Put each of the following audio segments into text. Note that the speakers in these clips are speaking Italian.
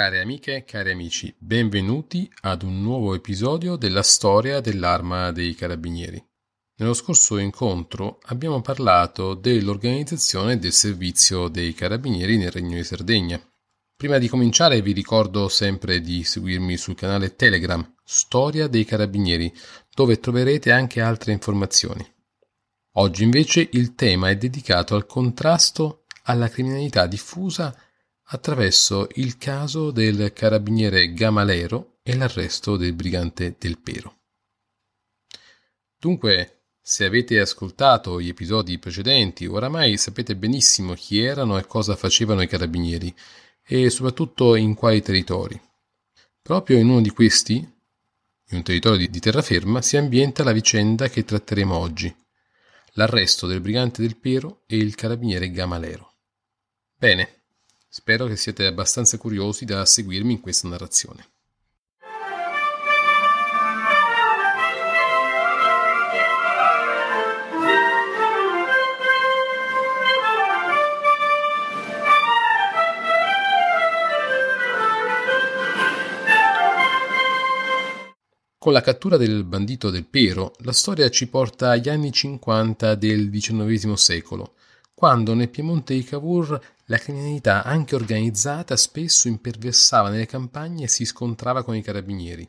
Care amiche, cari amici, benvenuti ad un nuovo episodio della storia dell'arma dei carabinieri. Nello scorso incontro abbiamo parlato dell'organizzazione del servizio dei carabinieri nel Regno di Sardegna. Prima di cominciare vi ricordo sempre di seguirmi sul canale Telegram Storia dei Carabinieri, dove troverete anche altre informazioni. Oggi invece il tema è dedicato al contrasto alla criminalità diffusa attraverso il caso del carabiniere Gamalero e l'arresto del brigante Del Pero. Dunque, se avete ascoltato gli episodi precedenti, oramai sapete benissimo chi erano e cosa facevano i carabinieri e soprattutto in quali territori. Proprio in uno di questi, in un territorio di terraferma, si ambienta la vicenda che tratteremo oggi, l'arresto del brigante Del Pero e il carabiniere Gamalero. Bene, Spero che siate abbastanza curiosi da seguirmi in questa narrazione. Con la cattura del bandito del Pero, la storia ci porta agli anni 50 del XIX secolo, quando nel Piemonte di Cavour la criminalità, anche organizzata, spesso imperversava nelle campagne e si scontrava con i carabinieri.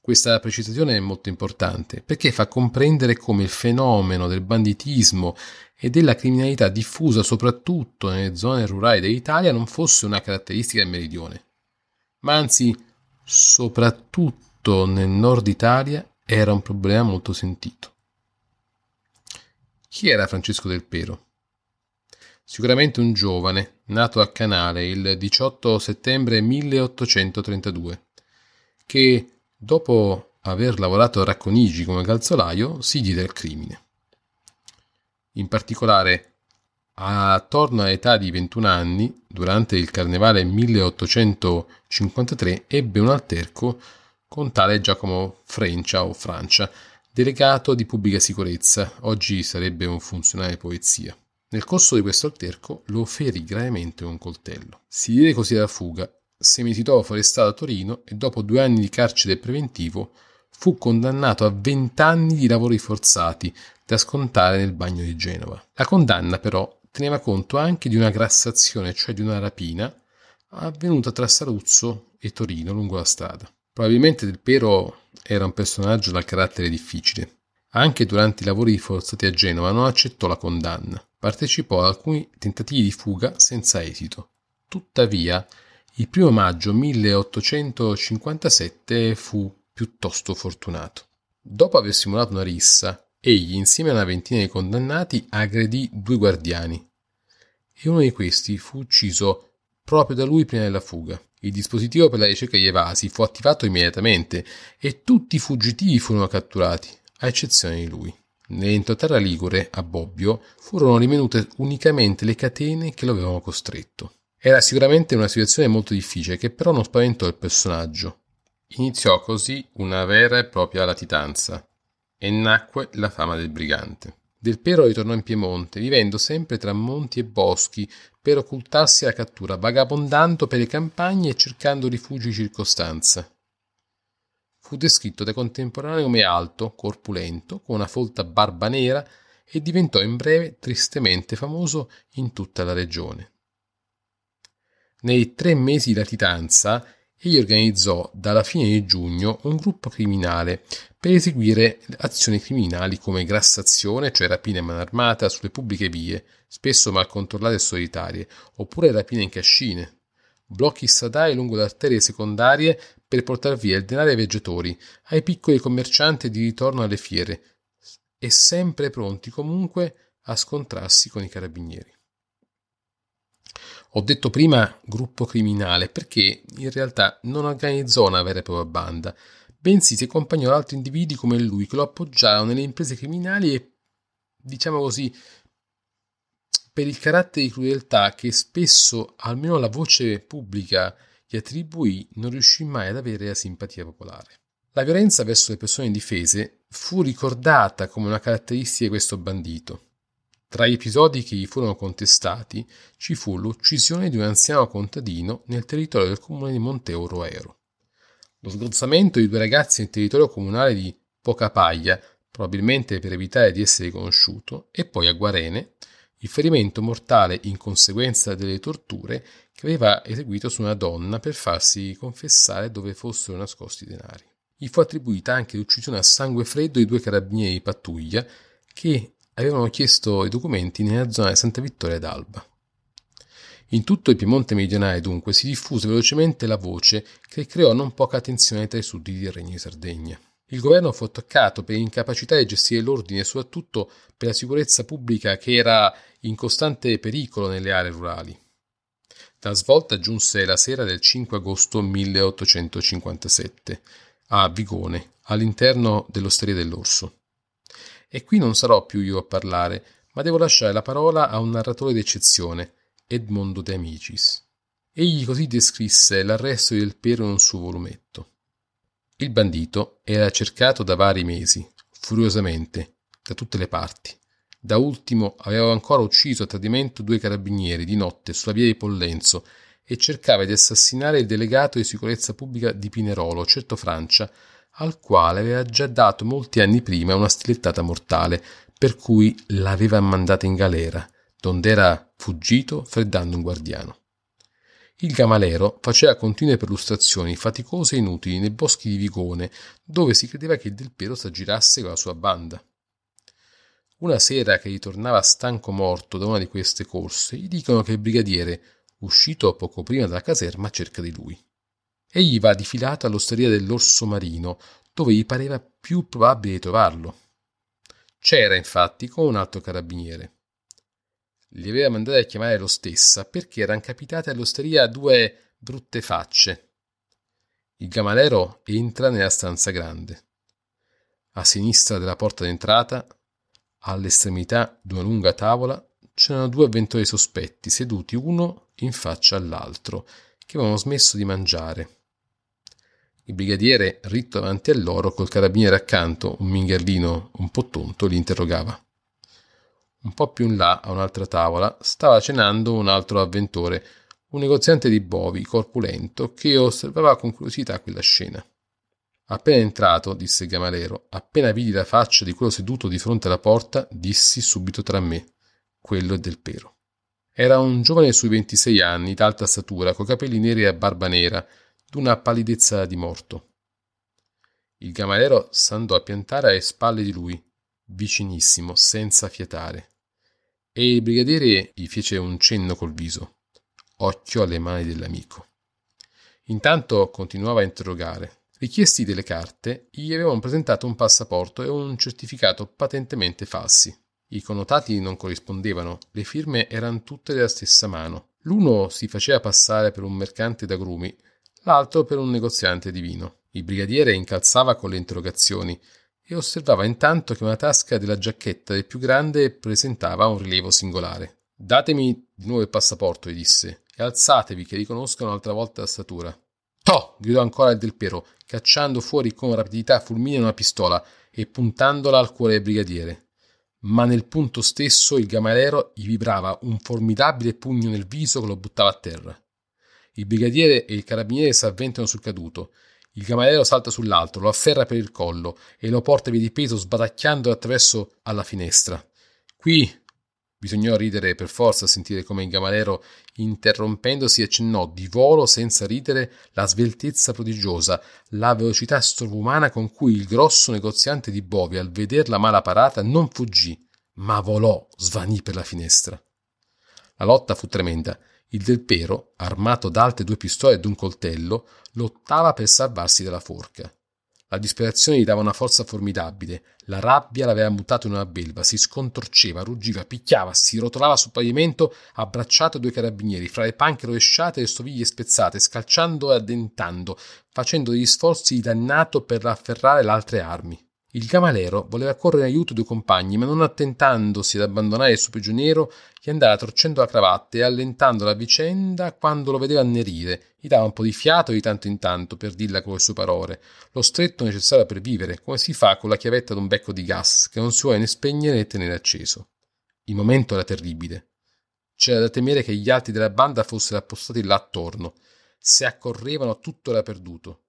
Questa precisazione è molto importante perché fa comprendere come il fenomeno del banditismo e della criminalità diffusa soprattutto nelle zone rurali dell'Italia non fosse una caratteristica del meridione, ma anzi soprattutto nel nord Italia era un problema molto sentito. Chi era Francesco del Pero? Sicuramente un giovane, nato a Canale il 18 settembre 1832, che dopo aver lavorato a Racconigi come calzolaio si diede al crimine. In particolare, attorno all'età di 21 anni, durante il carnevale 1853, ebbe un alterco con tale Giacomo Frencia o Francia, delegato di pubblica sicurezza, oggi sarebbe un funzionario di polizia. Nel corso di questo alterco lo ferì gravemente un coltello. Si diede così alla fuga, se mi titolò forestato a Torino e dopo due anni di carcere preventivo fu condannato a vent'anni di lavori forzati da scontare nel bagno di Genova. La condanna però teneva conto anche di una grassazione, cioè di una rapina, avvenuta tra Saluzzo e Torino lungo la strada. Probabilmente Del Pero era un personaggio dal carattere difficile. Anche durante i lavori forzati a Genova non accettò la condanna. Partecipò ad alcuni tentativi di fuga senza esito. Tuttavia, il primo maggio 1857 fu piuttosto fortunato. Dopo aver simulato una rissa, egli, insieme a una ventina di condannati, aggredì due guardiani e uno di questi fu ucciso proprio da lui prima della fuga. Il dispositivo per la ricerca degli evasi fu attivato immediatamente e tutti i fuggitivi furono catturati, a eccezione di lui. Nell'entroterra ligure, a Bobbio, furono rimenute unicamente le catene che lo avevano costretto. Era sicuramente una situazione molto difficile che però non spaventò il personaggio. Iniziò così una vera e propria latitanza e nacque la fama del brigante. Del Pero ritornò in Piemonte, vivendo sempre tra monti e boschi per occultarsi alla cattura, vagabondando per le campagne e cercando rifugi circostanza. Fu descritto dai contemporanei come alto, corpulento, con una folta barba nera e diventò in breve tristemente famoso in tutta la regione. Nei tre mesi di latitanza egli organizzò dalla fine di giugno un gruppo criminale per eseguire azioni criminali come grassazione, cioè rapine a mano armata sulle pubbliche vie, spesso mal controllate e solitarie, oppure rapine in cascine, blocchi stradali lungo le arterie secondarie per portar via il denaro ai viaggiatori, ai piccoli commercianti di ritorno alle fiere, e sempre pronti comunque a scontrarsi con i carabinieri. Ho detto prima gruppo criminale perché in realtà non organizzò una vera e propria banda, bensì si accompagnò ad altri individui come lui che lo appoggiarono nelle imprese criminali e, diciamo così, per il carattere di crudeltà che spesso, almeno la voce pubblica, gli attribuì, non riuscì mai ad avere la simpatia popolare. La violenza verso le persone indifese fu ricordata come una caratteristica di questo bandito. Tra gli episodi che gli furono contestati ci fu l'uccisione di un anziano contadino nel territorio del comune di Monteuro Aero. Lo sgozzamento di due ragazzi nel territorio comunale di Pocapaglia, probabilmente per evitare di essere conosciuto, e poi a Guarene, il ferimento mortale in conseguenza delle torture che aveva eseguito su una donna per farsi confessare dove fossero nascosti i denari. Gli fu attribuita anche l'uccisione a sangue freddo di due carabinieri di pattuglia che avevano chiesto i documenti nella zona di Santa Vittoria d'Alba. In tutto il Piemonte meridionale, dunque, si diffuse velocemente la voce che creò non poca attenzione tra i sudditi del Regno di Sardegna. Il governo fu attaccato per incapacità di gestire l'ordine e soprattutto per la sicurezza pubblica che era in costante pericolo nelle aree rurali. La svolta giunse la sera del 5 agosto 1857 a Vigone, all'interno dell'Osteria dell'Orso. E qui non sarò più io a parlare, ma devo lasciare la parola a un narratore d'eccezione, Edmondo De Amicis. Egli così descrisse l'arresto del Pero in un suo volumetto. Il bandito era cercato da vari mesi, furiosamente, da tutte le parti. Da ultimo aveva ancora ucciso a tradimento due carabinieri di notte sulla via di Pollenzo e cercava di assassinare il delegato di sicurezza pubblica di Pinerolo, certo Francia, al quale aveva già dato molti anni prima una stilettata mortale, per cui l'aveva mandata in galera, donde era fuggito freddando un guardiano. Il Gamalero faceva continue perlustrazioni faticose e inutili nei boschi di Vigone, dove si credeva che il Del Piero s'aggirasse con la sua banda. Una sera che ritornava stanco morto da una di queste corse, gli dicono che il brigadiere, uscito poco prima dalla caserma, cerca di lui. Egli va difilato all'osteria dell'orso marino, dove gli pareva più probabile di trovarlo. C'era, infatti, con un altro carabiniere. Li aveva mandati a chiamare lo stessa perché erano capitate all'osteria due brutte facce. Il gamalero entra nella stanza grande. A sinistra della porta d'entrata, all'estremità di una lunga tavola, c'erano due avventori sospetti seduti uno in faccia all'altro, che avevano smesso di mangiare il brigadiere, ritto davanti a loro, col carabiniere accanto, un mingherlino un po' tonto, li interrogava. Un po' più in là, a un'altra tavola, stava cenando un altro avventore, un negoziante di bovi, corpulento, che osservava con curiosità quella scena. Appena entrato, disse gamalero, appena vidi la faccia di quello seduto di fronte alla porta, dissi subito tra me: quello è del pero. Era un giovane sui ventisei anni, d'alta statura, coi capelli neri e barba nera, d'una pallidezza di morto. Il gamalero s'andò a piantare alle spalle di lui, vicinissimo, senza fiatare, e il brigadiere gli fece un cenno col viso, occhio alle mani dell'amico. Intanto continuava a interrogare. Richiesti delle carte, gli avevano presentato un passaporto e un certificato patentemente falsi. I connotati non corrispondevano, le firme erano tutte della stessa mano. L'uno si faceva passare per un mercante d'agrumi, l'altro per un negoziante di vino. Il brigadiere incalzava con le interrogazioni e osservava intanto che una tasca della giacchetta del più grande presentava un rilievo singolare. Datemi di nuovo il passaporto, gli disse, e alzatevi che riconoscano un'altra volta la statura. Toh! gridò ancora il del Pero, cacciando fuori con rapidità fulminea una pistola e puntandola al cuore del brigadiere. Ma nel punto stesso il gamalero gli vibrava un formidabile pugno nel viso che lo buttava a terra. Il brigadiere e il carabiniere si avventano sul caduto. Il cameriero salta sull'altro, lo afferra per il collo e lo porta via di peso sbatacchiando attraverso alla finestra. Qui bisognò ridere per forza a sentire come il gamalero, interrompendosi, accennò di volo senza ridere la sveltezza prodigiosa, la velocità sovrumana con cui il grosso negoziante di Bovi, al vederla mala parata, non fuggì, ma volò, svanì per la finestra. La lotta fu tremenda. Il del Pero, armato d'altre due pistole ed un coltello, lottava per salvarsi dalla forca. La disperazione gli dava una forza formidabile, la rabbia l'aveva mutato in una belva, si scontorceva, ruggiva, picchiava, si rotolava sul pavimento abbracciato due carabinieri, fra le panche rovesciate e le stoviglie spezzate, scalciando e addentando, facendo degli sforzi di dannato per afferrare le altre armi. Il gamalero voleva correre in aiuto dei compagni, ma non attentandosi ad abbandonare il suo prigioniero, gli andava torcendo la cravatta e allentando la vicenda quando lo vedeva annerire. Gli dava un po' di fiato di tanto in tanto per dirla con le sue parole, lo stretto necessario per vivere, come si fa con la chiavetta d'un becco di gas, che non si vuole né spegnere né tenere acceso. Il momento era terribile. C'era da temere che gli altri della banda fossero appostati là attorno. Se accorrevano tutto era perduto.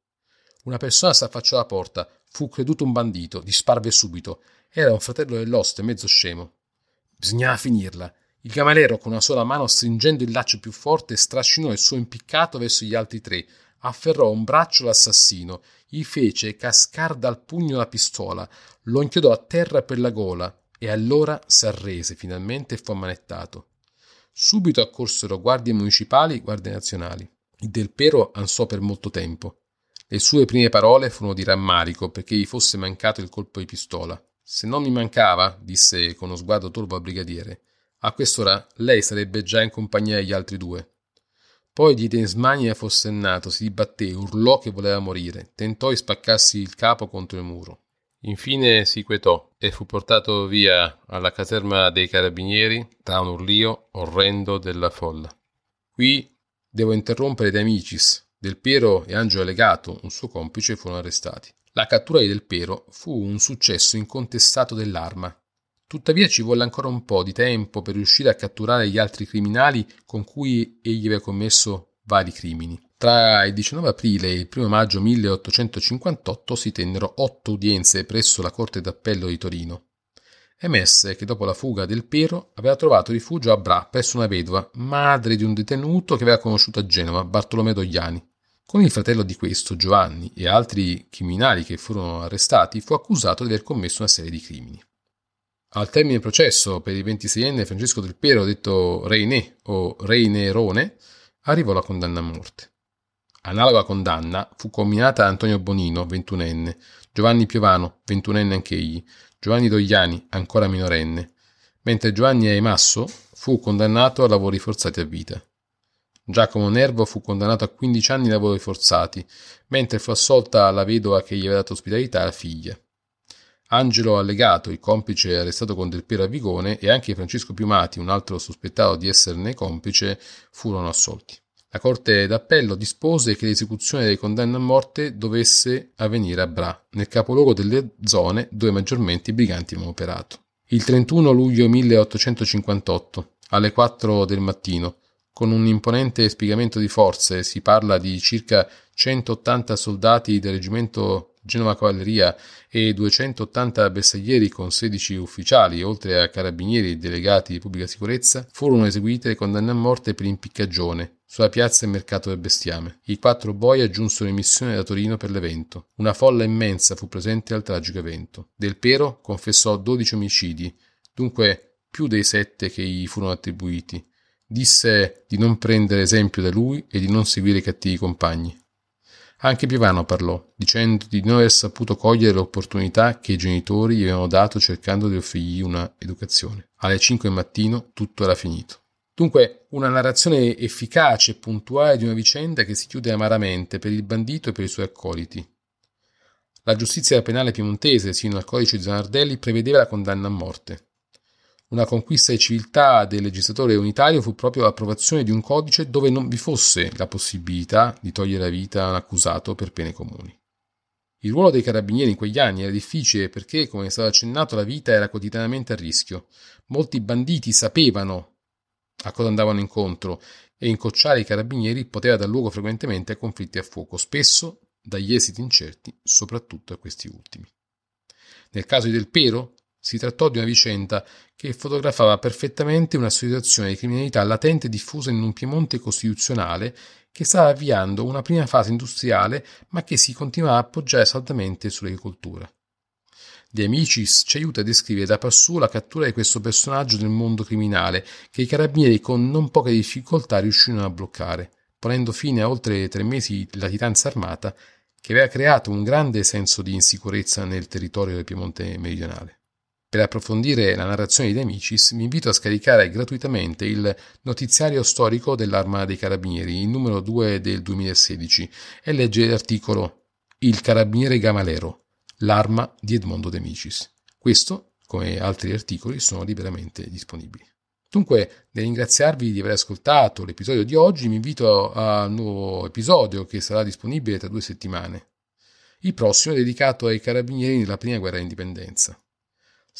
Una persona s'affacciò alla porta, fu creduto un bandito, disparve subito. Era un fratello dell'oste, mezzo scemo. Bisognava finirla. Il camalero, con una sola mano, stringendo il laccio più forte, strascinò il suo impiccato verso gli altri tre, afferrò un braccio l'assassino, gli fece cascar dal pugno la pistola, lo inchiodò a terra per la gola e allora s'arrese finalmente e fu ammanettato. Subito accorsero guardie municipali e guardie nazionali. Il del Pero ansò per molto tempo. Le sue prime parole furono di rammarico perché gli fosse mancato il colpo di pistola. Se non mi mancava, disse con uno sguardo torvo al brigadiere, a quest'ora lei sarebbe già in compagnia degli altri due. Poi diede in smania forsennato, si dibatté, urlò che voleva morire, tentò di spaccarsi il capo contro il muro. Infine si quetò e fu portato via alla caserma dei carabinieri tra un urlio orrendo della folla. Qui devo interrompere De Amicis. Del Piero e Angelo Legato, un suo complice, furono arrestati. La cattura di Del Piero fu un successo incontestato dell'arma. Tuttavia ci volle ancora un po' di tempo per riuscire a catturare gli altri criminali con cui egli aveva commesso vari crimini. Tra il 19 aprile e il 1 maggio 1858 si tennero otto udienze presso la Corte d'Appello di Torino. Emesse che dopo la fuga del Pero aveva trovato rifugio a Bra presso una vedova, madre di un detenuto che aveva conosciuto a Genova, Bartolomeo Dogliani. Con il fratello di questo, Giovanni, e altri criminali che furono arrestati, fu accusato di aver commesso una serie di crimini. Al termine processo per il 26enne Francesco del Pero, detto Reiné o Reinerone, arrivò la condanna a morte. Analoga condanna fu comminata a Antonio Bonino, ventunenne, Giovanni Piovano, ventunenne anch'egli, Giovanni Dogliani, ancora minorenne, mentre Giovanni Aimasso fu condannato a lavori forzati a vita. Giacomo Nervo fu condannato a 15 anni di lavori forzati, mentre fu assolta la vedova che gli aveva dato ospitalità la figlia. Angelo Allegato, il complice arrestato con Del Piero a Vigone, e anche Francesco Piumati, un altro sospettato di esserne complice, furono assolti. La Corte d'Appello dispose che l'esecuzione delle condanne a morte dovesse avvenire a Bra, nel capoluogo delle zone dove maggiormente i briganti avevano operato. Il 31 luglio 1858, alle 4 del mattino, con un imponente spiegamento di forze, si parla di circa 180 soldati del reggimento Genova Cavalleria e 280 bersaglieri con 16 ufficiali, oltre a carabinieri e delegati di pubblica sicurezza, furono eseguite condanne a morte per impiccagione sulla piazza del mercato del bestiame. I quattro boia giunsero in missione da Torino per l'evento. Una folla immensa fu presente al tragico evento. Del Pero confessò 12 omicidi, dunque più dei sette che gli furono attribuiti. Disse di non prendere esempio da lui e di non seguire i cattivi compagni. Anche Piovano parlò, dicendo di non aver saputo cogliere l'opportunità che i genitori gli avevano dato cercando di offrirgli una educazione. Alle 5 del mattino tutto era finito. Dunque, una narrazione efficace e puntuale di una vicenda che si chiude amaramente per il bandito e per i suoi accoliti. La giustizia penale piemontese, sino al codice di Zanardelli, prevedeva la condanna a morte. Una conquista di civiltà del legislatore unitario fu proprio l'approvazione di un codice dove non vi fosse la possibilità di togliere la vita a un accusato per pene comuni. Il ruolo dei carabinieri in quegli anni era difficile perché, come è stato accennato, la vita era quotidianamente a rischio. Molti banditi sapevano a cosa andavano incontro e incocciare i carabinieri poteva dar luogo frequentemente a conflitti a fuoco, spesso dagli esiti incerti, soprattutto a questi ultimi. Nel caso di Del Pero, si trattò di una vicenda che fotografava perfettamente una situazione di criminalità latente diffusa in un Piemonte costituzionale che stava avviando una prima fase industriale ma che si continuava a appoggiare saldamente sull'agricoltura. De Amicis ci aiuta a descrivere da passù la cattura di questo personaggio del mondo criminale che i carabinieri con non poche difficoltà riuscirono a bloccare, ponendo fine a oltre tre mesi di latitanza armata che aveva creato un grande senso di insicurezza nel territorio del Piemonte meridionale. Per approfondire la narrazione di Amicis vi invito a scaricare gratuitamente il notiziario storico dell'Arma dei Carabinieri, il numero 2 del 2016, e leggere l'articolo Il Carabiniere Gamalero, l'arma di Edmondo De Amicis. Questo, come altri articoli, sono liberamente disponibili. Dunque, nel ringraziarvi di aver ascoltato l'episodio di oggi, mi invito a un nuovo episodio che sarà disponibile tra due settimane. Il prossimo è dedicato ai carabinieri nella prima guerra d'indipendenza.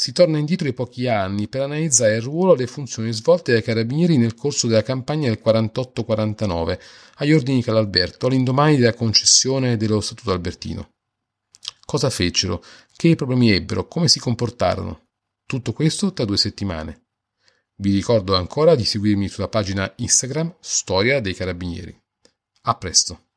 Si torna indietro di pochi anni per analizzare il ruolo e le funzioni svolte dai carabinieri nel corso della campagna del 48-49 agli ordini di Calalberto, all'indomani della concessione dello Statuto albertino. Cosa fecero? Che problemi ebbero? Come si comportarono? Tutto questo tra due settimane. Vi ricordo ancora di seguirmi sulla pagina Instagram Storia dei Carabinieri. A presto.